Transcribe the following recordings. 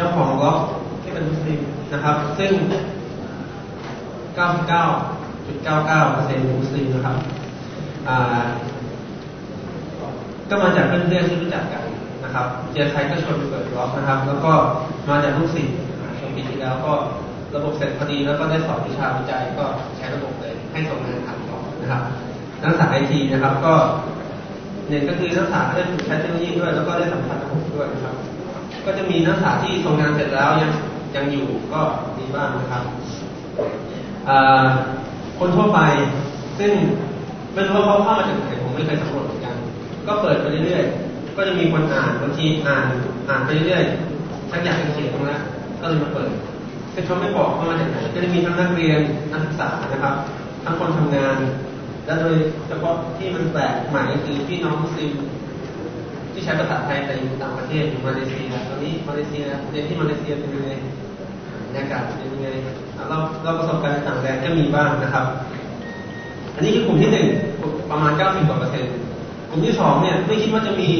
เจ้าของบล็อกที่เป็นมุสลิมนะครับ ซึ่ง 99.99%มุสลิมนะครับก็มาจากเพื่อนๆที่รู้จักกันนะครับ เจอใครก็ชวนเปิดบล็อกนะครับ แล้วก็มาจากลูกศิษย์ช่วงปีที่แล้วก็ระบบเสร็จพอดีแล้วก็ได้สอบวิชาวิจัยก็ใช้ระบบเลยให้ส่งงานถามต่อนะครับ นักศึกษาไอทีนะครับก็เนี่ยก็คือนักศึกษาได้ฝึกใช้เทคโนโลยีด้วย แล้วก็ได้สัมผัสระบบด้วยนะครับ ก็จะมีนักศึกษาที่ส่งานเสร็จแล้วยังยังอยู่ก็มีบ้างนะครับคนทั่วไปซึ่งไม่รู้ว่าเขาเข้ามาจากไหนผมไม่เคยสำรวจเหมือนกัน ก็เปิดไปเรื่อยๆ ก็จะมีคนอ่านบางทีอ่านอ่านไปเรื่อยๆชักอยากจะเขียนตรงนั้นก็เลยมาเปิดแต่เขาไม่บอกเข้ามาจากไหนก็จะมีทั้งนักเรียนนักศึกษานะครับ ทั้งคนทำงาน และโดยเฉพาะที่มันแปลกใหม่คือพี่น้องมุสลิม ที่ใช้ภาษาไทยแต่อยู่ต่างประเทศอยู่มาเลเซียตอนนี้มาเลเซียเรียนที่มาเลเซียเป็นยังไงบรรยากาศเป็นยังไงเราเราประสบการณ์ต่างแดนก็มีบ้างนะครับ อันนี้คือกลุ่มที่หนึ่งประมาณ 90กว่าเปอร์เซ็นต์กลุ่มที่สองเนี่ยไม่คิดว่าจะมี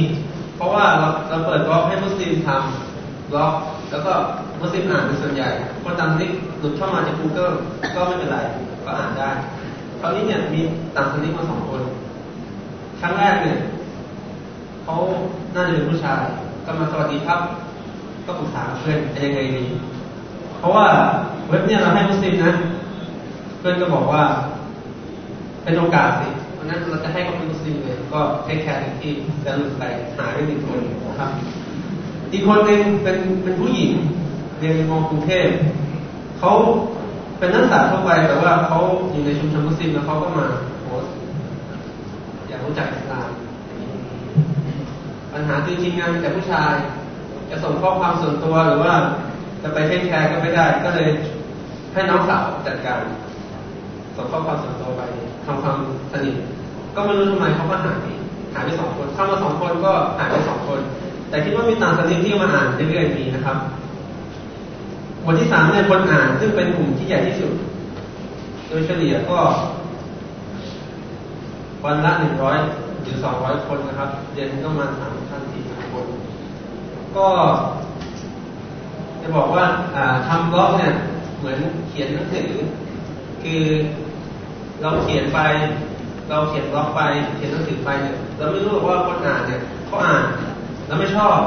เพราะว่าเราเราเปิดบล็อกให้มุสลิมทำบล็อก แล้วก็มุสลิมอ่านเป็นส่วนใหญ่คนตามลิกหลุดเข้ามาจาก Google ก็ไม่เป็นไรก็อ่านได้ คราวนี้เนี่ยมีต่างสนิกมาสองคนครั้งแรกเนี่ย เขาน่าจะเป็นผู้ชายก็มาสวัสดีครับก็ปรึกษาเพื่อนจะยังไงดี เพราะว่าเว็บเนี่ยเราให้มุสลิมนะ เพื่อนก็บอกว่า เป็นโอกาสสิเพราะนั้นเราจะให้เขาเป็นมุสลิมเลยก็เทคแคร์ที่จะหลุดไปหาได้หนึ่งคนนะครับอีกคนหนึ่งเป็นเป็นผู้หญิงเรียนมกรุงเทพเขาเป็นนักศึกษาทั่วไปแต่ว่าเขาอยู่ในชุมชนมุสลิมแล้วเขาก็มาโพสอยากรู้จักอิสลาม ปัญหาคือทีมงานแต่ผู้ชาย จะส่งข้อความส่วนตัวหรือว่าจะไปเทคแคร์ก็ไม่ได้ ก็เลยให้น้องสาวจัดการส่งข้อความส่วนตัวไปทำความสนิทก็ไม่รู้ทำไมเขาก็หายหายไปสองคนเข้ามาสองคนก็หายไปสองคน แต่คิดว่ามีต่างสนิทที่มาอ่านเรื่อยๆมีนะครับบทที่สามเนี่ยคนอ่านซึ่งเป็นกลุ่มที่ใหญ่ที่สุด โดยเฉลี่ยก็วันละหนึ่งร้อย รือสองร้อยคนนะครับเดือนก็มาสามพันสี่พันคน ก็ จะบอกว่าทำบล็อกเนี่ย เหมือนเขียนหนังสือ คือเราเขียนไป เราเขียนบล็อกไป เขียนหนังสือไปเนี่ยเราไม่รู้ว่าคนอ่านเนี่ยเขาอ่านแล้วไม่ชอบ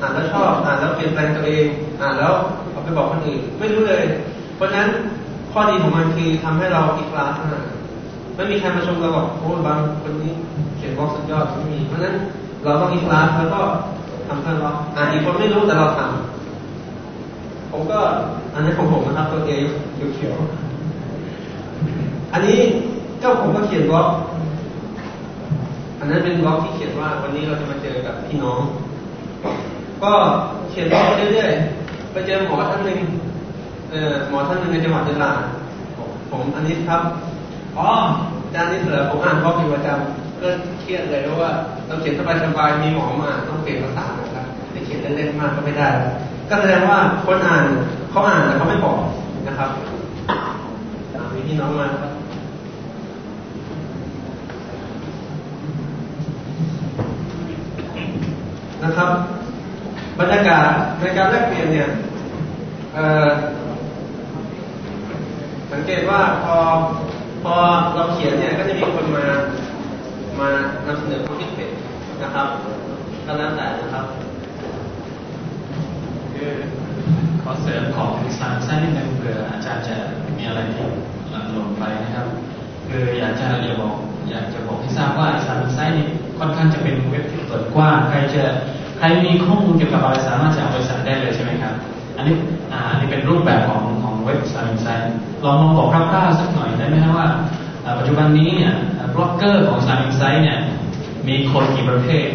อ่านแล้วชอบ อ่านแล้วเปลี่ยนแปลงตัวเอง อ่านแล้วเอาไปบอกคนอื่น ไม่รู้เลย เพราะฉะนั้นข้อดีของมันคือทำให้เราอีกคลาสนะ ไม่มีใครมาชมเราบอกโอ้บางคนนี้เขียนบล็อกสุดยอดไม่มี เพราะนั้นเราต้องอีกคลาสแล้วก็ทำเพื่อเราอ่านอีกคนไม่รู้แต่เราทำผมก็อันนี้ของผมนะครับตัวเอเขียวๆอันนี้เจ้าผมก็เขียนบล็อกอันนั้นเป็นบล็อกที่เขียนว่าวันนี้เราจะมาเจอกับพี่น้อง ก็เขียนบล็อกเรื่อยๆไปเจอหมอท่านหนึ่งเออหมอท่านหนึ่งในจังหวัดยะลาผมอันนี้ครับ อ๋ออาจารย์นี่เหรอผมอ่านบล็อกอยู่ประจำก็เครียดเลยเพราะว่าเราเขียนสบายๆมีหมอมาต้องเปลี่ยนภาษานะครับแต่เขียนเล่นๆมากก็ไม่ได้ ก็แสดงว่าคนอ่านเขาอ่านแต่เขาไม่บอกนะครับมีพี่น้องมาครับนะครับ บรรยากาศในการแลกเปลี่ยนเนี่ยสังเกตว่าพอ พอเราเขียนเนี่ยก็จะมีคนมามานำเสนอความคิดเห็นนะครับก็แล้วแต่นะครับขอเสริมของสามสั้นนิดนึงเผื่ออาจารย์จะมีอะไรที่หลังหลงไปนะครับคืออยากจะอยากบอกอยากจะบอกให้ทราบว่าสามไซต์นี้ค่อนข้างจะเป็นเว็บที่เปิดกว้างใครจะใครมีข้อมูลเกี่ยวกับอะไรสามารถจะเอาไปใส่ได้เลยใช่ไหมครับ อันนี้อ่าอันนี้เป็นรูปแบบของ เว็บไซต์ลองลองบอกคร่าวๆสักหน่อยได้ไหมครับว่า ปัจจุบันนี้เนี่ยบล็อกเกอร์ของสามไซต์เนี่ยมีคนกี่ประเภท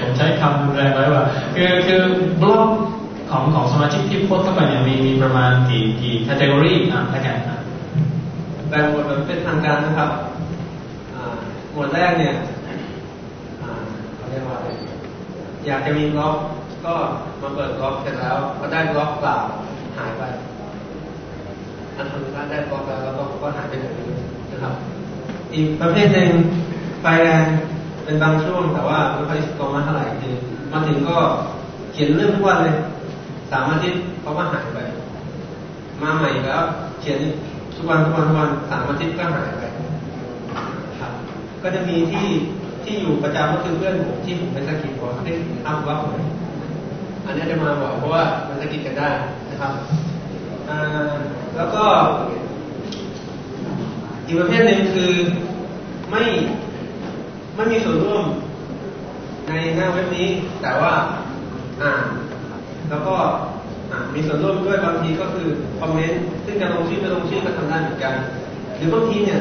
ผมใช้คำแรงไว้ว่า คือคือบล็อกของของสมาชิกที่โพสต์เข้าไปเนี่ยมีมีประมาณกี่กี่ categoryะแล้วกันแบ่งหมวดแบบเป็นทางการนะครับหมวดแรกเนี่ยเขาเรียกว่าอยากจะมีบล็อกก็มาเปิดบล็อกเสร็จแล้วพอได้บล็อกเปล่าหายไป ทำการได้บล็อกแล้วแล้วก็ก็หายไปเลยนะครับ อีกประเภทหนึ่งไฟแรงเป็นบางช่วง แต่ว่าไม่ค่อยตรงมาเท่าไหร่คือมาถึงก็เขียนเรื่องทุกวันเลยสามอาทิตย์เขาก็หายไป มาใหม่แล้ว เขียนทุกวันทุกวันทุกวันสามอาทิตย์ก็หายไปครับ ก็จะมีที่ที่อยู่ประจำก็คือเพื่อนผมที่ผมไปสกิดบอกให้อัพว่าผมอันนี้จะมาบ่อยเพราะว่ามันสกิดกันได้นะครับ แล้วก็ อีกประเภทหนึ่งคือไม่ไม่มีส่วนร่วมในหน้าเว็บนี้ แต่ว่าอ่านแล้วก็มีส่วนร่วมด้วยบางทีก็คือคอมเมนต์ซึ่งจะลงชื่อไม่ลงชื่อก็ทำได้เหมือนกัน หรือบางทีเนี่ย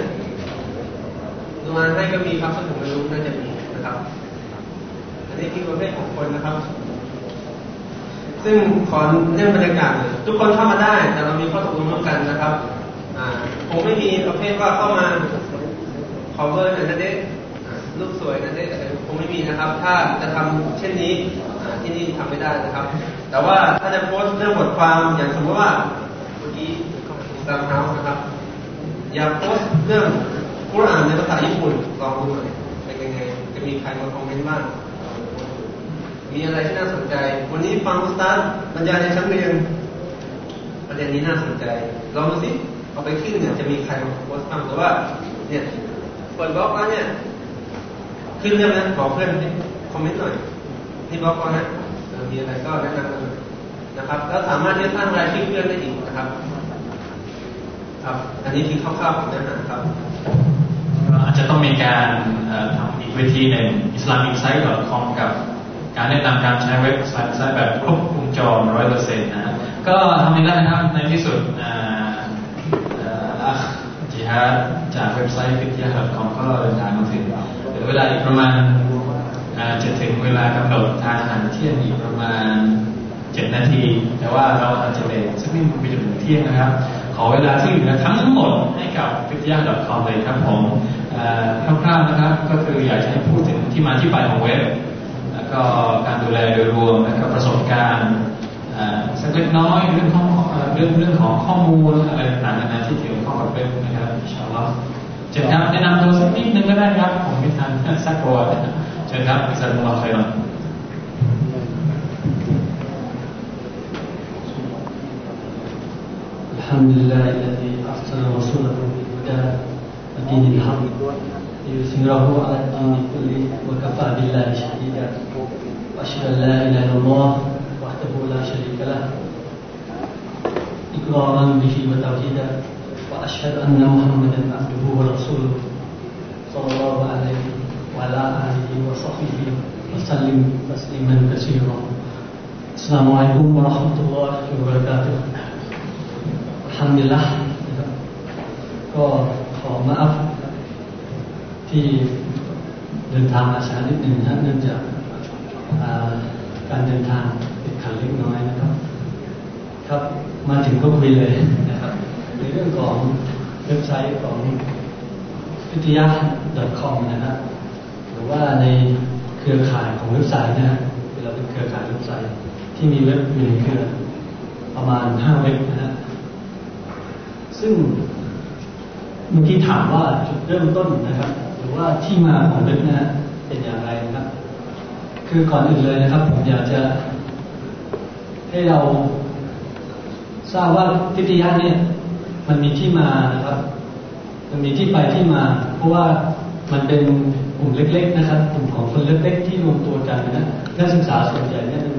ดูงานให้ก็มีครับซึ่งผมไม่รู้น่าจะมีนะครับ อันนี้คือประเภทของคนนะครับ ซึ่งขอเรื่องบรรยากาศหน่อยทุกคนเข้ามาได้ แต่เรามีข้อตกลงร่วมกันนะครับอ่าผมไม่มีประเภทว่าเข้ามา cover หนันเด็กรูปสวยนั่นเด็กอะไรคงไม่มีนะครับ ถ้าจะทำเช่นนี้ที่นี่ทำไม่ได้นะครับ แต่ว่าถ้าจะโพสต์เรื่องบทความอย่างสมมติว่าเมื่อกี้ตามเฮาส์นะครับ อยากโพสต์เรื่องกุรอานในภาษาญี่ปุ่นลองดูหน่อยเป็นยังไงจะมีใครมาคอมเมนต์บ้าง มีอะไรที่น่าสนใจ วันนี้ฟังอุสตาร์บรรยายในชั้นเรียนประเด็นนี้น่าสนใจลองดูสิเอาไปขึ้นเนี่ยจะมีใครมาโพสต์บ้างหรือว่า เนี่ยเปิดบล็อกแล้วเนี่ยขึ้นเรื่องนั้นขอเพื่อนคอมเมนต์หน่อยที่บล็อกก่อนนะมีอะไรก็แนะนำกันนะครับ แล้วสามารถที่จะสร้างรายชื่อเพื่อนได้อีกนะครับ ครับ อันนี้คือคร่าวๆของเนื้อหาครับอาจจะต้องมีการทำอีกเวทีหนึ่ง islamicsite.com กับ การแนะนำการใช้เว็บไซต์แบบครบวงจรร้อยเปอร์เซ็นต์นะก็ทำได้นะครับในที่สุดอ่าอ่ออะจิฮาจากเว็บไซต์ฟิตยา .com ก็เดินทางมาถึงเหลือเวลาอีกประมาณอ่าจะถึงเวลากำหนดทานอาหารเที่ยงอีกประมาณเจ็ดนาที แต่ว่าเราอาจจะเลทสักนิดไปจนถึงเที่ยงนะครับ ขอเวลาที่เหลือทั้งหมดให้กับฟิตยา .com เลยครับผมอ่อคร่าวๆนะครับ ก็คืออยากจะให้พูดถึงที่มาที่ไปของเว็บ ก็การดูแลโดยรวมแล้วก็ประสบการณ์สักเล็กน้อยเรื่องของเรื่องเรื่องของข้อมูลอะไรต่างๆที่เกี่ยวข้องกับเว็บนะครับอินชาลลอฮ์เชิญครับแนะนำตัวสักนิดนึงก็ได้ครับ ผมม่ทันสักตันเชิครับอิสลามเราใครบ้างอัลฮัมดุลิลลาฮิลลาฮิอัลลอฮ์ซุลลอฮ์ดะดีนิลฮัม ليثمره على الدين كله وكفى بالله شهيدا. وأشهد أن لا إله إلا الله وحده لا شريك له. إقرارا به وتوحيدا. وأشهد أن محمدا عبده ورسوله صلى الله عليه وعلى آله وصحبه وسلم تسليما كثيرا. السلام عليكم ورحمة الله وبركاته. الحمد لله. ก็ขอมาอัพ ที่เดินทางมาช้านิดหนึ่งนะเนื่องจากการเดินทางติดขัดเล็กน้อยนะครับ ครับมาถึงก็คุยเลยนะครับ ในเรื่องของเว็บไซต์ของวิทยา .com นะครับหรือว่าในเครือข่ายของเว็บไซต์นะฮะเราเป็นเครือข่ายเว็บไซต์ ที่มีเว็บอยู่ในเครือประมาณ5เว็บนะฮะซึ่งเมื่อกี้ถามว่าจุดเริ่มต้นนะครับ หรือว่าที่มาของเว็บนะเป็นอย่างไรนะครับ คือก่อนอื่นเลยนะครับ ผมอยากจะ ให้เราทราบว่าทิฏฐิยะเนี่ย มันมีที่มานะครับ มันมีที่ไปที่มา เพราะว่ามันเป็นกลุ่มเล็ก ๆ นะครับ กลุ่มของคนเล็กๆที่รวมตัวกันนะนักศึกษาส่วนใหญ่เนี่ยเป็น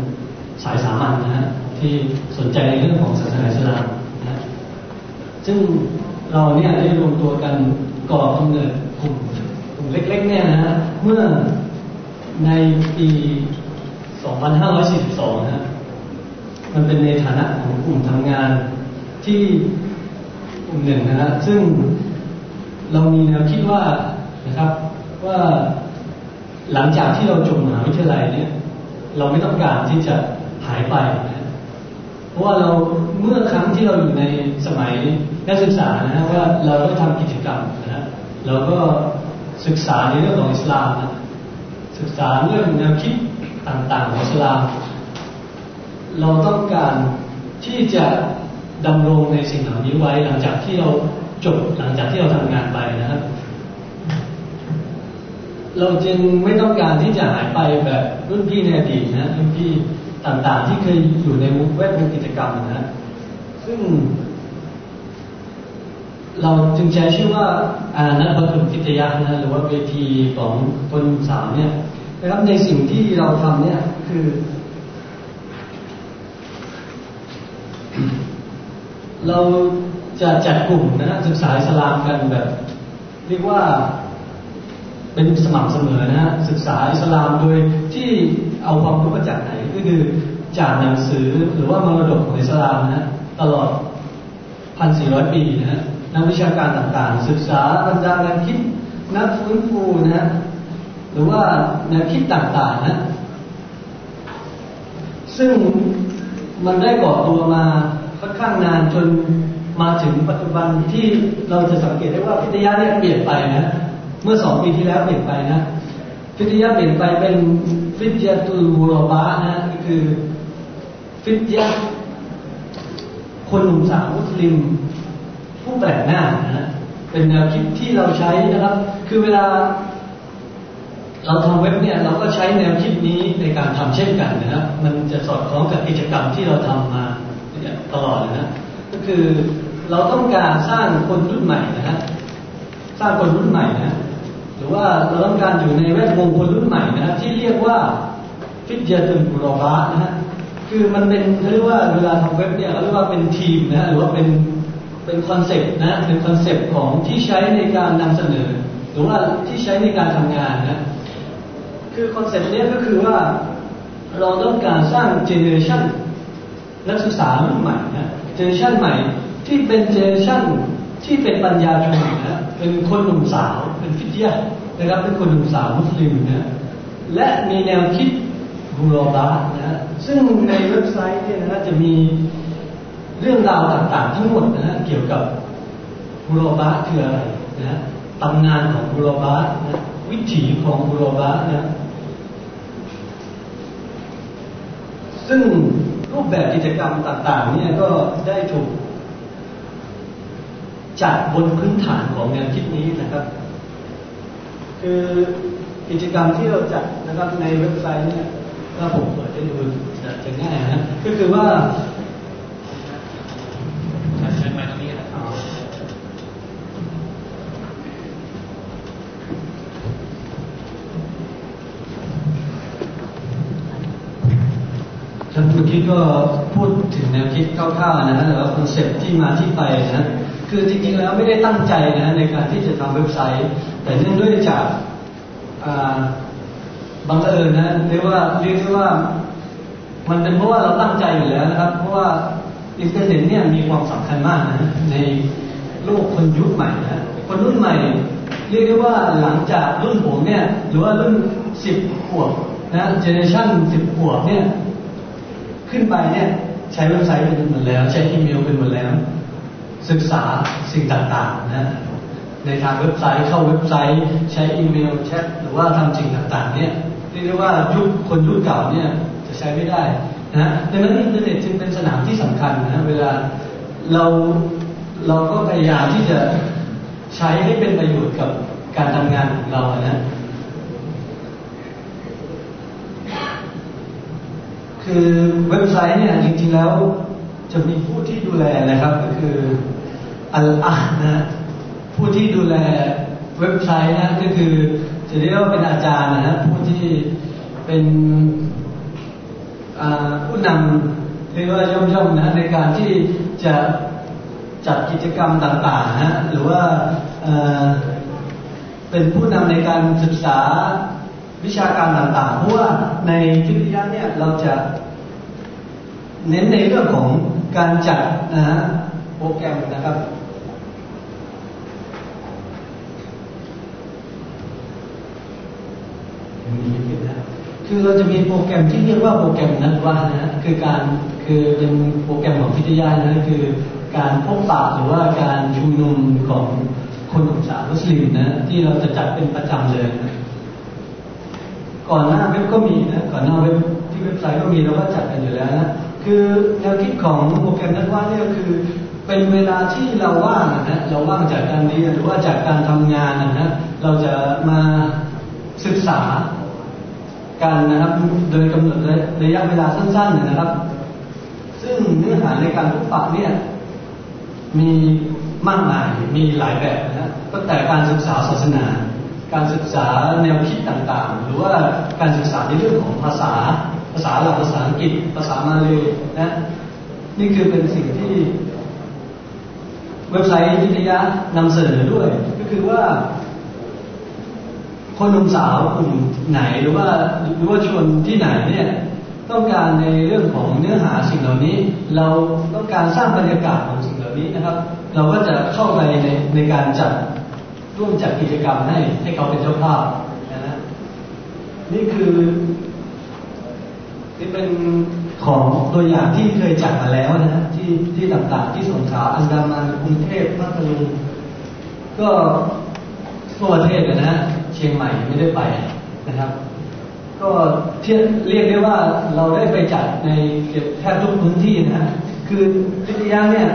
สายสามัญนะฮะที่สนใจในเรื่องของศาสนาอิสลามนะซึ่งเราเนี่ยได้รวมตัวกันก่อกำเนิดกลุ่ม ลุ่มเล็ก ๆ เนี่ยนะฮะเมื่อในปี 2542นะฮะมันเป็นในฐานะของกลุ่มทำงานที่กลุ่มหนึ่งนะฮะซึ่งเรามีแนวคิดว่านะครับว่าหลังจากที่เราจบมหาวิทยาลัยเนี่ย เราไม่ต้องการที่จะหายไปนะเพราะว่าเราเมื่อครั้งที่เราอยู่ในสมัยนักศึกษานะฮะว่าเราได้ทำกิจกรรมนะฮะเราก็ ศึกษาในเรื่องของอิสลามนะศึกษาเรื่องแนวคิดต่างๆ ของอิสลาม เราต้องการที่จะดำรงในสิ่งเหล่านี้ไว้หลังจากที่เราจบหลังจากที่เราทำงานไปนะครับ เราจึงไม่ต้องการที่จะหายไปแบบรุ่นพี่ในอดีตนะรุ่นพี่ต่างๆ ที่เคยอยู่ในวงแวดวงกิจกรรมนะซึ่ง เราจึงใช้ชื่อว่าอานับตุกิตยะนะหรือว่าเวทีของคนสาวเนี่ยนะครับในสิ่งที่เราทำเนี่ยคือ เราจะจัดกลุ่มนะศึกษาสลามกันแบบ เรียกว่าเป็นสม่ำเสมอนะฮะศึกษาอิสลามโดยที่เอาความรู้มาจากไหนก็คือจากหนังสือหรือว่ามรดกของอิสลามนะตลอดพันสี่ร้อยปีนะฮะ นักวิชาการต่างๆ ศึกษาบรรดานักคิดนักฟื้นฟูนะหรือว่าแนวคิดต่างๆนะซึ่งมันได้ก่อตัวมาค่อนข้างนานจนมาถึงปัจจุบันที่เราจะสังเกตได้ว่าพิทยาเนี่ยเปลี่ยนไปนะเมื่อสองปีที่แล้วเปลี่ยนไปนะฟิทยาเปลี่ยนไปเป็นฟิทยาตุลบูรบะนะก็คือฟิทยาคนหนุ่มสาวมุสลิม ผู้แปลกหน้านะเป็นแนวคิดที่เราใช้นะครับ คือเวลา เราทำเว็บเนี่ยเราก็ใช้แนวคิดนี้ในการทำเช่นกันนะครับมันจะสอดคล้องกับกิจกรรมที่เราทำมาตลอดเลยนะก็คือเราต้องการสร้างคนรุ่นใหม่นะฮะสร้างคนรุ่นใหม่นะหรือว่าเราต้องการอยู่ในแวดวงคนรุ่นใหม่นะที่เรียกว่าفتية غرباء นะฮะคือมันเป็นเรียกว่าเวลาทำเว็บเนี่ยเรียกว่าเป็นทีมนะหรือว่าเป็น เป็นคอนเซปต์นะเป็นคอนเซปต์ของที่ใช้ในการนำเสนอ หรือว่าที่ใช้ในการทำงานนะคือคอนเซปต์นี้ก็คือว่าเราต้องการสร้างเจเนอเรชันนักศึกษารุ่นใหม่นะเจเนอเรชันใหม่ที่เป็นเจเนอเรชันที่เป็นปัญญาชนนะเป็นคนหนุ่มสาวเป็น فتيةนะครับเป็นคนหนุ่มสาวมุสลิมนะและมีแนวคิดบูรบานะซึ่งในเว็บไซต์เนี่ยนะจะมี เรื่องราวต่างๆ ทั้งหมดนะเกี่ยวกับบูโรบาคืออะไรนะตำนานของบูโรบานะวิถีของบูโรบานะซึ่งรูปแบบกิจกรรมต่างๆ เนี่ยก็ได้ถูกจัดบนพื้นฐานของแนวคิดนี้นะครับ คือกิจกรรมที่เราจัดนะครับในเว็บไซต์เนี่ยถ้าผมเปิดให้ดูจะง่ายนะก็คือว่า เชิญมาตรงนี้นะ ท่านเมื่ก็พูดถึงแนวคิดคร่าวๆนะฮะหรือว่าคอนเซ็ปต์ที่มาที่ไปนะคือจริงๆแล้วไม่ได้ตั้งใจนะในการที่จะทำเว็บไซต์ แต่เนื่องด้วยจากบังเอิญนะเรียกว่าเรียกได้ว่า มันเป็นเพราะว่าเราตั้งใจอยู่แล้วนะครับ เพราะว่าอินเทอร์เน็ตเนี่ยมีความสำคัญมากนะในโลกคนยุคใหม่นะคนรุ่นใหม่ เรียกได้ว่าหลังจากรุ่นผมเนี่ยหรือว่ารุ่นสิบขวบนะเจเนอเรชั่นสิบขวบเนี่ย ขึ้นไปเนี่ยใช้เว็บไซต์เป็นหมดแล้ว ใช้อีเมลเป็นหมดแล้ว ศึกษาสิ่งต่างๆนะในทางเว็บไซต์เข้าเว็บไซต์ ใช้อีเมลแชทหรือว่าทำสิ่งต่างๆ เนี่ยเรียกได้ว่ายุคคนยุคเก่าเนี่ยจะใช้ไม่ได้นะดังนั้นอินเทอร์เน็ตจึงเป็นสนามที่สำคัญนะเวลาเราเราก็พยายามที่จะใช้ให้เป็นประโยชน์กับการทำงานของเรานะ คือเว็บไซต์เนี่ยจริงๆแล้วจะมีผู้ที่ดูแลนะครับ ก็คืออัลอานะผู้ที่ดูแลเว็บไซต์นะก็คือจะเรียกว่าเป็นอาจารย์นะผู้ที่เป็นผู้นำเรียกว่าย่อมๆนะในการที่จะจัดกิจกรรมต่างๆนะหรือว่าเป็นผู้นำในการศึกษา วิชาการต่างๆ เพราะว่าในทิทยาเนี่ยเราจะเน้นในเรื่องของการจัดนะฮะโปรแกรมนะครับคือเราจะมีโปรแกรมที่เรียกว่าโปรแกรมนัดว่านะคือการคือเป็นโปรแกรมของพิทยานะคือการพบปะหรือว่าการชุมนุมของคนของสาวมุสลิมนะที่เราจะจัดเป็นประจำเลยนะ ก่อนหน้าเว็บก็มีนะก่อนหน้าเว็บที่เว็บไซต์ก็มีเราก็จัดกันอยู่แล้วนะคือแนวคิดของโปรแกรมนัดว่าเนี่ยคือ เป็นเวลาที่เราว่างนะเราว่างจากการเรียนหรือว่าจากการทำงานนะเราจะมาศึกษากันนะครับ โดยกำหนดระยะเวลาสั้นๆนะครับ ซึ่งเนื้อหาในการพบปะเนี่ยมีมากมายมีหลายแบบนะตั้งแต่การศึกษาศาสนา การศึกษาแนวคิดต่างๆ หรือว่าการศึกษาในเรื่องของภาษา ภาษาหลักภาษาอังกฤษ ภาษามาเลยนะนี่คือเป็นสิ่งที่เว็บไซต์วิทยานำเสนอด้วย ก็คือว่า คนหนุ่มสาวกลุ่มไหนหรือว่าหรือว่าชนที่ไหนเนี่ยต้องการในเรื่องของเนื้อหาสิ่งเหล่านี้ เราต้องการสร้างบรรยากาศของสิ่งเหล่านี้นะครับ เราก็จะเข้าไปในในการจัด ร่วมจัดกิจกรรมให้ให้เขาเป็นเจ้าภาพนะฮะนี่คือนี่เป็นของตัวอย่างที่เคยจัดมาแล้วนะที่ที่ต่างๆ ที่สงขลาอันดามันกรุงเทพพัทลุงก็ทั่วประเทศนะฮะเชียงใหม่ไม่ได้ไปนะครับ ก็เทียบเรียกได้ว่าเราได้ไปจัดในเกือบแทบทุกพื้นที่นะฮะคือวิทยาเนี่ย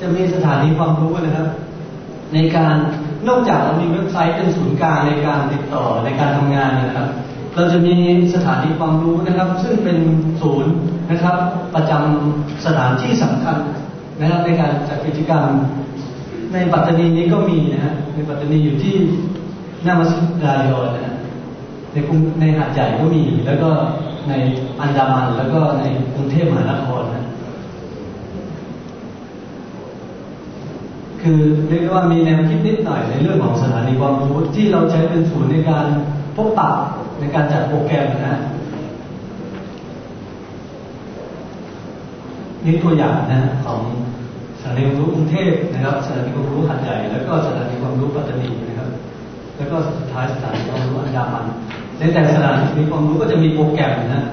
จะมีสถานีความรู้นะครับ ในการนอกจากเรามีเว็บไซต์เป็นศูนย์กลางในการติดต่อในการทำงานนะครับ เราจะมีสถานีความรู้นะครับ ซึ่งเป็นศูนย์นะครับ ประจำสถานที่สำคัญนะครับในการจัดกิจกรรม ในปัตตานีนี้ก็มีนะฮะในปัตตานีอยู่ที่หน้ามัสยิดรายอนนะฮะในกรุงในหาดใหญ่ก็มีแล้วก็ในอันดามันแล้วก็ในกรุงเทพมหานครนะ คือเรียกว่ามีแนวคิดนิดหน่อยในเรื่องของสถานีความรู้ที่เราใช้เป็นศูนย์ในการพบปะในการจัดโปรแกรมนะนี่ตัวอย่างนะของสถานีความรู้กรุงเทพนะครับสถานีความรู้หัดใหญ่แล้วก็สถานีความรู้ปัตตานีนะครับ แล้วก็สุดท้ายสถานีความรู้อันดามันในแต่สถานีความรู้ก็จะมีโปรแกรมนะ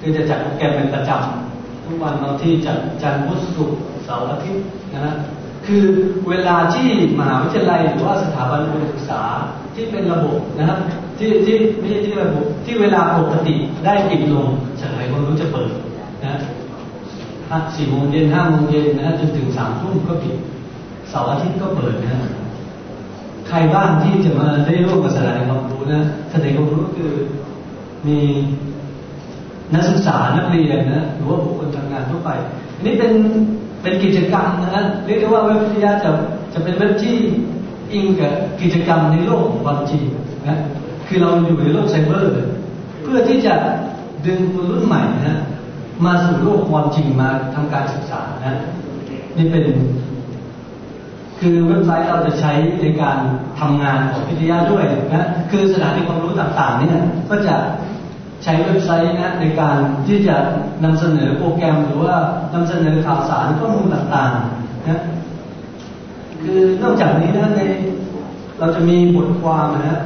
คือจะจัดโปรแกรมเป็นประจำทุกวันบางที่จัดจันทร์พุธศุกร์เสาร์อาทิตย์นะฮะ คือเวลาที่มหาวิทยาลัยหรือว่าสถาบันอุดมศึกษาที่เป็นระบบนะครับ ที่ที่ไม่ใช่ที่ระบบที่เวลาปกติได้ปิดลงสถานีความรู้จะเปิดนะสี่โมงเย็นห้าโมงเย็นนะจนถึงสามทุ่มก็ปิดเสาร์อาทิตย์ก็เปิดนะใครบ้างที่จะมาได้ร่วมกับสถานีความรู้นะสถานีความรู้คือมีนักศึกษานักเรียนนะหรือว่าบุคคลทำงานทั่วไปอันนี้เป็น เป็นกิจกรรมนะฮะเรียกได้ว่าเว็บวิทยาจะจะเป็นเว็บที่อิงกับกิจกรรมในโลกของความจริงนะคือเราอยู่ในโลกไซเบอร์เพื่อที่จะดึงคนรุ่นใหม่นะมาสู่โลกความจริงมาทำการศึกษานะนี่เป็น คือเว็บไซต์เราจะใช้ในการทำงานของวิทยาด้วยนะคือสถานีความรู้ต่างๆเนี่ยก็จะ ใช้เว็บไซต์นะในการที่จะนำเสนอโปรแกรมหรือว่านำเสนอข่าวสารข้อมูลต่างๆนะคือนอกจากนี้นะในเราจะมีบทความนะ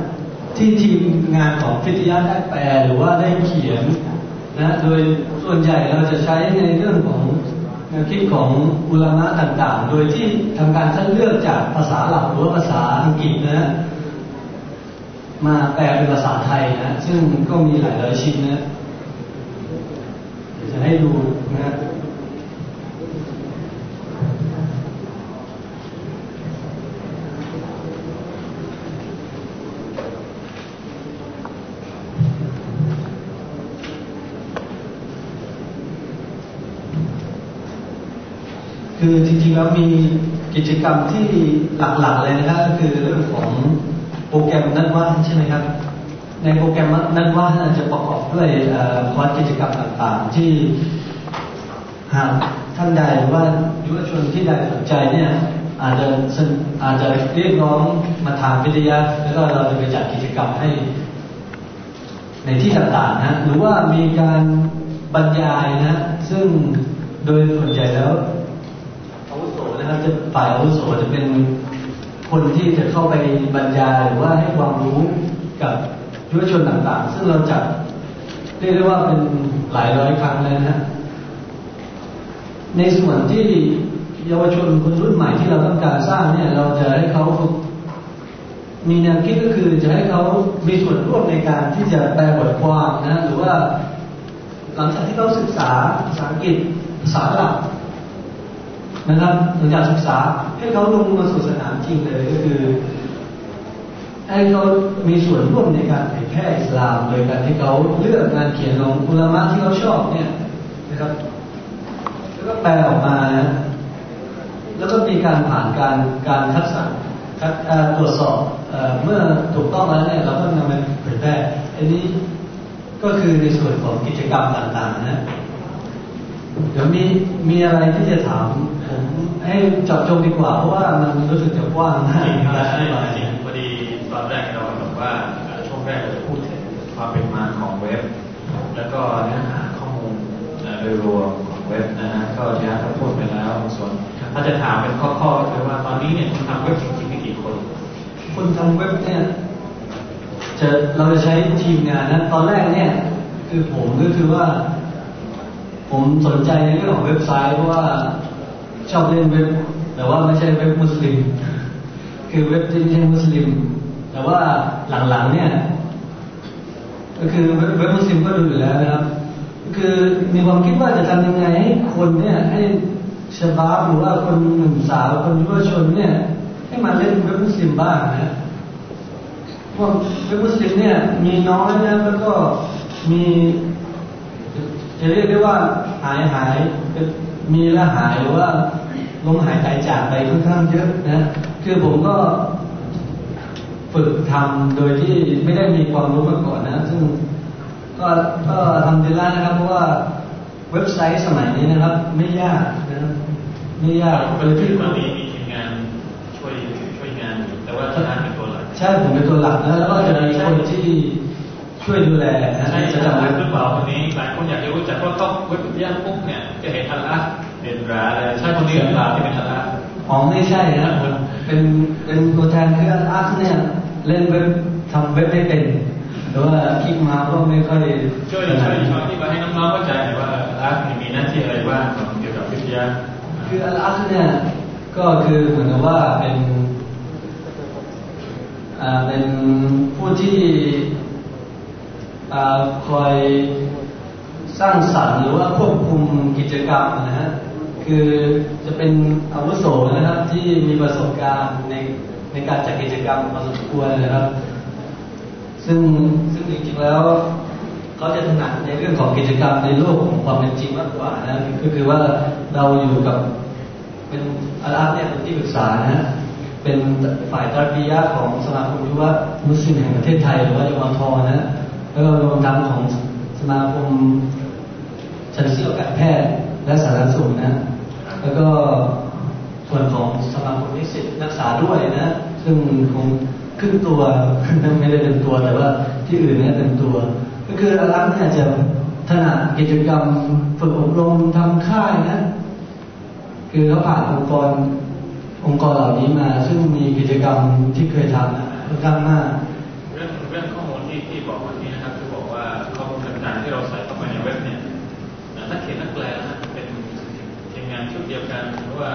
ที่ทีมงานของวิทยาได้แปลหรือว่าได้เขียนนะโดยส่วนใหญ่เราจะใช้ในเรื่องของแนวคิดของอุลามะต่างๆ โดยที่ทำการคัดเลือกจากภาษาหลักหรือว่าภาษาอังกฤษนะ มาแปลเป็นภาษาไทยนะ ซึ่งก็มีหลายร้อยชิ้นนะจะให้ดูนะคือจริงๆแล้วมีกิจกรรมที่หลักๆเลยนะครับก็คือเรื่องของ โปรแกรมนัดว่าใช่ไหมครับ ในโปรแกรมนัดว่าจะประกอบด้วยคอร์สกิจกรรมต่างๆ ที่หากท่านใดหรือว่ายุวชนที่ใดสนใจเนี่ยอาจจะอาจจะเรียกร้องมาทางวิทยาแล้วก็เราจะไปจัดกิจกรรมให้ ในที่ต่างๆนะหรือว่ามีการบรรยายนะ ซึ่งโดยส่วนใหญ่แล้วอาวุโสนะครับจะฝ่ายอาวุโสจะเป็น คนที่จะเข้าไปบรรยายหรือว่าให้ความรู้กับยุวชนต่างๆ ซึ่งเราจัดเรียกได้ว่าเป็นหลายร้อยครั้งเลยนะ ในส่วนที่เยาวชนคนรุ่นใหม่ที่เราต้องการสร้างเนี่ย เราจะให้เขามีแนวคิดก็คือจะให้เขามีส่วนร่วมในการที่จะแปลบทความนะ หรือว่า หลังจากที่เขาศึกษาภาษาอังกฤษภาษาหลัก นะครับหลังจากศึกษาให้เขาลงมาสู่สนามจริงเลยก็คือให้เขามีส่วนร่วมในการเผยแพร่อิสลามโดยการที่เขาเลือกงานเขียนของอุลามะที่เขาชอบเนี่ยนะครับ แล้วก็แปลออกมา แล้วก็มีการผ่านการการคัดสรรคัดตรวจสอบเมื่อถูกต้องแล้วเนี่ยเราก็นำมาเผยแพร่อันนี้ก็คือในส่วนของกิจกรรมต่างๆนะ เดี๋ยวมีมีอะไรที่จะถามผมให้จอบจงดีกว่าเพราะว่ามันรู้สึกจะกว้างมากจริงครับใช่ไหมจริงพอดีตอนแรกเราบอกว่าช่วงแรกเราจะพูดถึงความเป็นมาของเว็บ แล้วก็เนื้อหาข้อมูลโดยรวมของเว็บนะฮะก็ที่เราพูดไปแล้วส่วนถ้าจะถามเป็นข้อๆก็คือว่าตอนนี้เนี่ยคุณทำเว็บจริงๆมีกี่คนคนทำเว็บเนี่ยจะเราจะใช้ทีมงานนะตอนแรกเนี่ยคือผมก็คือว่า ผมสนใจในเรื่องของเว็บไซต์เพราะว่าชอบเล่นเว็บ แต่ว่าไม่ใช่เว็บมุสลิม คือเว็บที่ไม่ใช่มุสลิม แต่ว่าหลังๆเนี่ย ก็คือเว็บมุสลิมก็ดูอยู่แล้วนะครับ คือมีความคิดว่าจะทำยังไงให้คนเนี่ยให้ชบาบหรือว่าคนหนุ่มสาวคนยุวชนเนี่ย ให้มาเล่นเว็บมุสลิมบ้างนะพวกเว็บมุสลิมเนี่ยมีน้อยนะแล้วก็มี จะเรียกได้ว่าหายหายมีและหายหรือว่าลมหายใจจากไปค่อนข้างเยอะนะคือผมก็ฝึกทำโดยที่ไม่ได้มีความรู้มาก่อนนะ ซึ่งก็ก็ทำดีแล้วนะครับ เพราะว่าเว็บไซต์สมัยนี้นะครับ ไม่ยากนะไม่ยากโดยที่ตอนนี้มีทีมงานช่วยช่วยงานอยู่แต่ว่าทนานเป็นตัวหลักใช่ผมเป็นตัวหลักนะแล้วก็จะมีคนที่ ช่วยดูแลนะใช่จะจะทำจำเว็เว็บบหรือเปล่าคนนี้หลายคนอยากจะรู้จักเพราะต้องเว็บวิทยาปุ๊บเนี่ยจะเห็นอัลละเด่นราเลยใช่คนนี้หรือเปล่าที่เป็นอัลละอ๋อไม่ใช่นะเป็นเป็นตัวแทนเพื่อนอาร์ตเนี่ยเล่นเว็บทำเว็บไม่เป็นหรือว่าคลิกมาก็ไม่ค่อยช่วยช่วยช่วยที่มาให้น้องๆเข้าใจหน่อยว่าอัลละมีหน้าที่อะไรบ้างเกี่ยวกับวิทยาคืออัลอาร์ตเนี่ยก็คือเหมือนกับว่าเป็นอ่าเป็นผู้ที่อ่า คอยสร้างสรรค์หรือว่าควบคุมกิจกรรมนะฮะคือจะเป็นอาวุโสนะครับที่มีประสบการณ์ในในการจัดกิจกรรมพอสมควรนะครับ ซึ่งซึ่งจริงๆแล้วเขาจะถนัดในเรื่องของกิจกรรมในโลกของความเป็นจริงมากกว่านะก็คือว่าเราอยู่กับเป็นอาราฟเนี่ยเป็นที่ปรึกษานะเป็นฝ่ายตรับียะของสมาคมยุวมุสลิมแห่งประเทศไทยหรือว่ายมทนะ แล้วก็รวมทั้งของสมาคมชันเชี่ยวการแพทย์และสาธารณสุขนะ แล้วก็ส่วนของสมาคมนิสิตนักศึกษาด้วยนะ ซึ่งคงขึ้นตัวไม่ได้เป็นตัวแต่ว่าที่อื่นเนี่ยเป็นตัว ก็คืออารักเนี่ยจะถนัดกิจกรรมฝึกอบรมทำค่ายนะ คือเขาผ่านองค์กรองค์กรเหล่านี้มา ซึ่งมีกิจกรรมที่เคยทำค่อนข้างมาก ดเดียวกันหรือว่า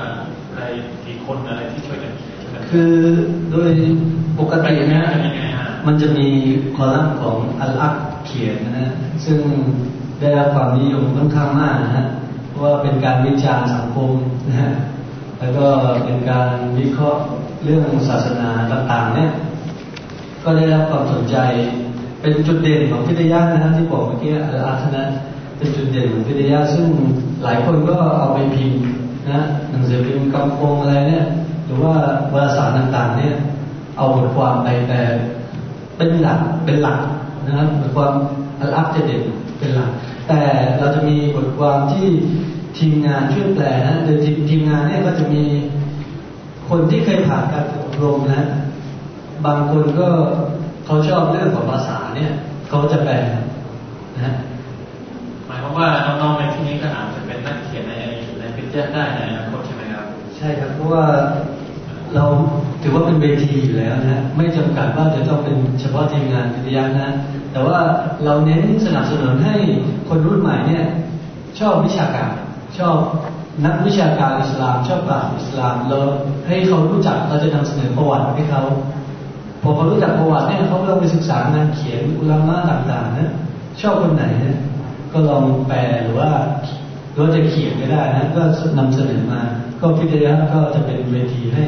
ใครกี่คนอะไรที่ช่วยกันช่วยกันคือโดยปกตินะเป็นยังไงฮะมันจะมีคอลัมน์ของอัลอักเขียนนะฮะซึ่งได้รับความนิยมค่อนข้างมากนะฮะเพราะว่าเป็นการวิจารณ์สังคมนะฮะแล้วก็เป็นการวิเคราะห์เรื่องศาสนาต่างๆ เนี่ย ก็ได้รับความสนใจ เป็นจุดเด่นของพิทยานะฮะที่บอกเมื่อกี้อัลอาทนะเป็นจุดเด่นของพิทยาซึ่งหลายคนก็เอาไปพิมพ์ นะหนังสือพิมพ์กำพงอะไรเนี่ย หรือว่าวารสารต่างๆ เนี่ย เอาบทความไปแต่เป็นหลักเป็นหลักนะครับบทความอัลอัพจะเด่นเป็นหลัก แต่เราจะมีบทความที่ทีมงานช่วยแปลนะโดยทีมทีมงานเนี่ยก็จะมีคนที่เคยผ่านการอบรมนะ บางคนก็เขาชอบเรื่องของภาษาเนี่ยเขาจะแปลนะหมายความว่าน้องๆในที่นี้ก็อาจจะเป็นนักเขียน จารได้ในอนาคตใช่ไหมครับ ใช่ครับ เพราะว่าเราถือว่าเป็นเวทีอยู่แล้วนะ ไม่จำกัดว่าจะต้องเป็นเฉพาะทีมงานวิทยานะ แต่ว่าเราเน้นสนับสนุนให้คนรุ่นใหม่เนี่ยชอบวิชาการ ชอบนักวิชาการอิสลาม ชอบปราชญ์อิสลามเราให้เขารู้จักเราจะนำเสนอประวัติให้เขาพอเขารู้จักประวัติเนี่ยเขาก็ลองไปศึกษางานเขียนอุลามะต่างๆนะชอบคนไหนนะก็ลองแปลหรือว่า หรือว่าจะเขียนก็ได้นะก็นำเสนอมา ก็พิจารณาก็จะเป็นเวทีให้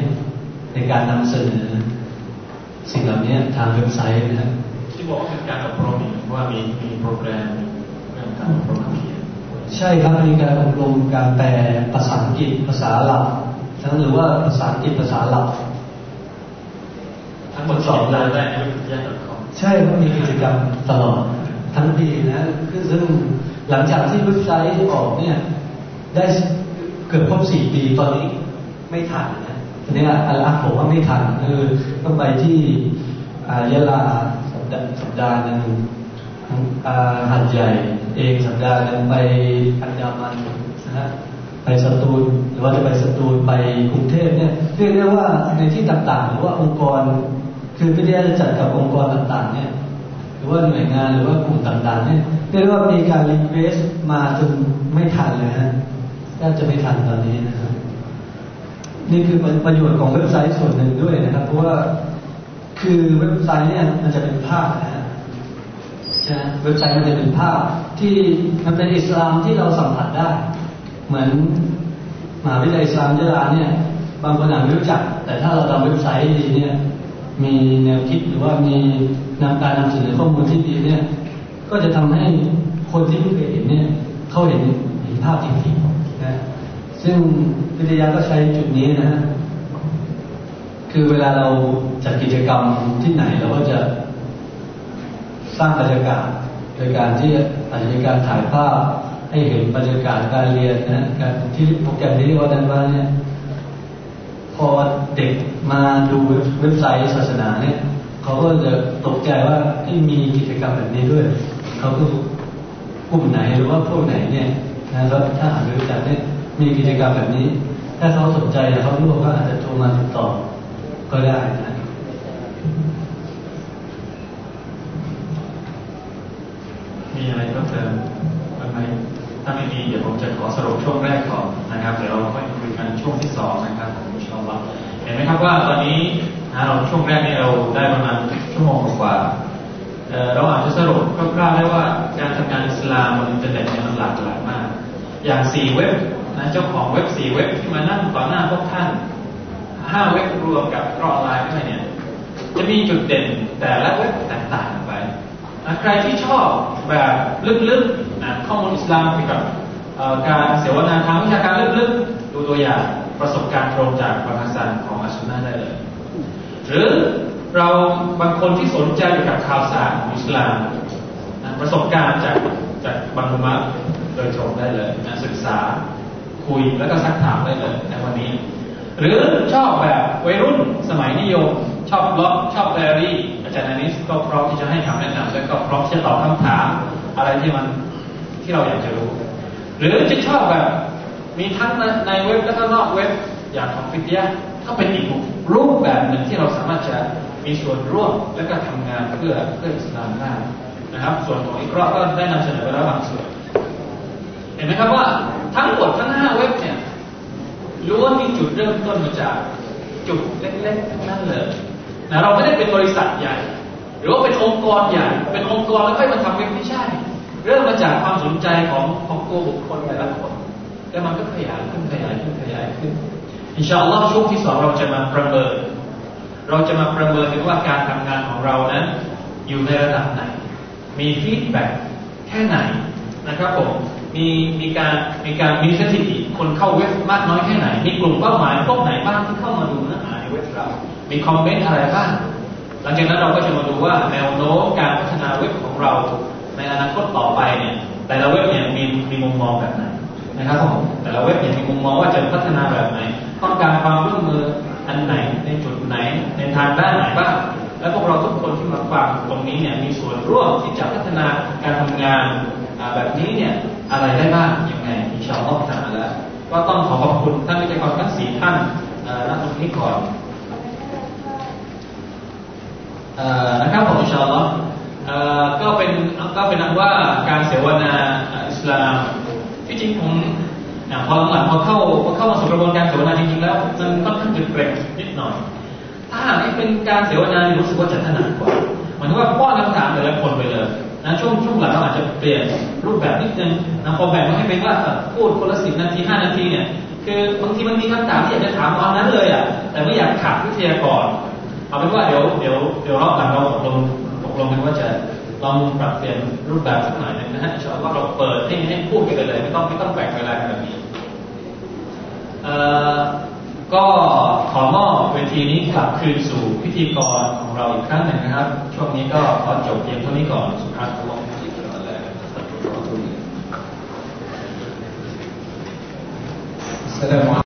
ในการนำเสนอ สิ่งเหล่านี้ทางเว็บไซต์นะครับที่บอกว่าเป็นการอบรมเนี่ยว่ามีมีโปรแกรมเรื่องการอบรมนักเรียนใช่ครับมีการอบรมการแปลภาษาอังกฤษภาษาหลักทั้งหรือว่าภาษาอังกฤษภาษาหลักทั้งหมดสองรายได้ในวิทยา .com ใช่ก็มีกิจกรรมตลอดทั้งปีนะคือซึ่ง หลังจากที่เว็บไซต์ออกเนี่ย ได้เกือบครบสี่ปีตอนนี้ไม่ทันนะทีนี้อัลอาบอกว่าไม่ทันคือต้องไปที่อายะลาสัปดาห์สัปดาห์หนึ่งอาหาดใหญ่เองสัปดาห์หนึ่งไปอันดามันนะฮะไปสตูลหรือว่าจะไปสตูลไปกรุงเทพเนี่ยเรียกได้ว่าในที่ต่างๆ หรือว่าองค์กร คือฟิตยาจัดกับองค์กรต่างๆ เนี่ย หรือว่าหน่วยงานหรือว่ากลุ่มต่างๆเนี่ยเรียกว่ามีการ request มาจนไม่ทันเลยฮะแทบจะไม่ทันตอนนี้นะครับ นี่คือประโยชน์ของเว็บไซต์ส่วนหนึ่งด้วยนะครับ เพราะว่าคือเว็บไซต์เนี่ยมันจะเป็นภาพนะฮะใช่เว็บไซต์มันจะเป็นภาพที่มันเป็นอิสลามที่เราสัมผัสได้ เหมือนมหาวิทยาลัยอิสลามยะลาเนี่ย บางคนอาจไม่รู้จัก แต่ถ้าเราทำเว็บไซต์ดีเนี่ย มีแนวคิดหรือว่ามี นำการนำเสนอข้อมูลที่ดีเนี่ย ก็จะทำให้คนที่ไม่เคยเห็นเนี่ยเขาเห็นเห็นภาพจริงๆนะซึ่งวิทยาก็ใช้จุดนี้นะฮะคือเวลาเราจัดกิจกรรมที่ไหนเราก็จะสร้างบรรยากาศโดยการที่อาจจะมีการถ่ายภาพให้เห็นบรรยากาศการเรียนนะการที่โปรแกรมที่เรียกว่าดันว่าเนี่ยพอเด็กมาดูเว็บไซต์ศาสนาเนี่ย เขาก็จะตกใจว่าที่มีกิจกรรมแบบนี้ด้วย เขาก็กลุ่มไหนหรือว่าพวกไหนเนี่ยนะครับถ้าหากรู้จักเนี่ยมีกิจกรรมแบบนี้ ถ้าเขาสนใจเขาร่วมก็อาจจะโทรมาติดต่อก็ได้นะมีอะไรเพิ่มเติมบ้างไหมถ้าไม่มีเดี๋ยวผมจะขอสรุปช่วงแรกก่อนนะครับเดี๋ยวเราค่อยคุยกันช่วงที่สองนะครับผมอินชอัลลอฮ์เห็นไหมครับว่าตอนนี้ นะเราช่วงแรกนี่เราได้ประมาณชั่วโมงกว่าเเราอาจจะสรุปคร่าวๆได้ว่าการทำงานอิสลามบนอินเทอร์เน็ตเนี่ยมันหลากหลายมาก อย่างสี่เว็บนะเจ้าของเว็บสี่เว็บที่มานั่งต่อหน้าพวกท่านห้าเว็บรวมกับรออนไลน์ด้วยเนี่ย จะมีจุดเด่นแต่ละเว็บแตกต่างกันไปนะใครที่ชอบแบบลึกๆนะข้อมูลอิสลามเกี่ยวกับการเสวนาทางวิชาการลึกๆ ดูตัวอย่างประสบการณ์ตรงจากบังฮัสซันของอัสซุนนะห์ได้เลย หรือเราบางคนที่สนใจเกี่กับข่าวสารของอิสลามนะประสบการณ์จากจากบางอุมะห์โดยตรงได้เลยนะศึกษาคุยแล้วก็ซักถามได้เลยในวันนี้ หรือชอบแบบวัยรุ่นสมัยนิยม ชอบบล็อกชอบไดอารี่อาจารย์อานิสก็พร้อมที่จะให้คำแนะนำและก็พร้อมที่จะตอบคำถามอะไรที่มันที่เราอยากจะรู้ หรือจะชอบแบบมีทั้งในเว็บและก็นอกเว็บอย่างของฟิตยะก็เป็นอีก รูปแบบหนึ่งที่เราสามารถจะมีส่วนร่วมและก็ทำงานเพื่อเพื่ออิสลามได้นะครับ ส่วนของอีกรอบก็ได้นำเสนอไปแล้วบางส่วน เห็นไหมครับว่าทั้งหมดทั้งห้าเว็บเนี่ยล้วนมีจุดเริ่มต้นมาจากจุดเล็กๆทั้งนั้นเลยนะเราไม่ได้เป็นบริษัทใหญ่ หรือว่าเป็นองค์กรใหญ่เป็นองค์กรแล้วค่อยมาทำเว็บไม่ใช่ เริ่มมาจากความสนใจของของตัวบุคคลแต่ละคนแล้วมันก็ขยายขึ้นขยายขึ้นขยายขึ้น อินชาอัลลอฮ์ช่วงที่สองเราจะมาประเมิน เราจะมาประเมินกันว่าการทำงานของเรานั้น อยู่ในระดับไหน มี feedback แค่ไหนนะครับผมมีมีการมีการมีสถิติคนเข้าเว็บมากน้อยแค่ไหน มีกลุ่มเป้าหมายพวกไหนบ้างที่เข้ามาดูเนื้อหาในเว็บเรา มี comment อะไรบ้างหลังจากนั้นเราก็จะมาดูว่าแนวโน้มการพัฒนาเว็บของเรา ในอนาคตต่อไปเนี่ย แต่ละเว็บเนี่ยมีมีมุมมองแบบไหนนะครับผมแต่ละเว็บเนี่ยมีมุมมองว่าจะพัฒนาแบบไหน ต้องการความร่วมมืออันไหนในจุดไหน ในทางด้านไหนบ้างและพวกเราทุกคนที่มาฟังตรงนี้เนี่ยมีส่วนร่วมที่จะพัฒนาการทำงานแบบนี้เนี่ยอะไรได้บ้างยังไงอินชาอัลลอฮ์ตะอาลาก็ต้องขอขอบคุณท่านวิทยากรทั้งสี่ท่านณตรงนี้ก่อนนะครับผมชาอัลลอฮ์เอ่อก็เป็นก็เป็นนันว่าการเสวนาอิสลามที่จริงผม พอหลังๆพอเข้าพอเข้ามาสู่กระบวนการเสวนาจริงๆแล้วมันค่อนข้างจะเกรงนิดหน่อย ถ้าหากเป็นการเสวนานรู้สึกว่าจะถนัดกว่าหมายถึงว่าป้อนคำถามแต่ละคนไปเลยนะช่วงช่วงหลังเราอาจจะเปลี่ยนรูปแบบนิดนึงนะพอแบ่งมาให้เป็นว่าพูดคนละสิบนาทีห้านาทีเนี่ยคือบางทีมันมีคำถามที่อยากจะถามตอนนั้นเลยอะแต่ไม่อยากขัดวิทยากรเอาเป็นว่าเดี๋ยวเดี๋ยวเดี๋ยวรอบหลังเราตกลงตกลงกันว่าจะ ลองปรับเปลี่ยนรูปแบบสักหน่อยนะฮะชอบว่าเราเปิดให้ให้พูดกันเลยไม่ต้องไม่ต้องแบ่งเวลาแบบนี้เอ่อก็ขอมอบเวทีนี้กลับคืนสู่พิธีกรของเราอีกครั้งหนึ่งนะครับ ช่วงนี้ก็ขอจบเพียงเท่านี้ก่อนสุภาพบุรุษแสดงว่า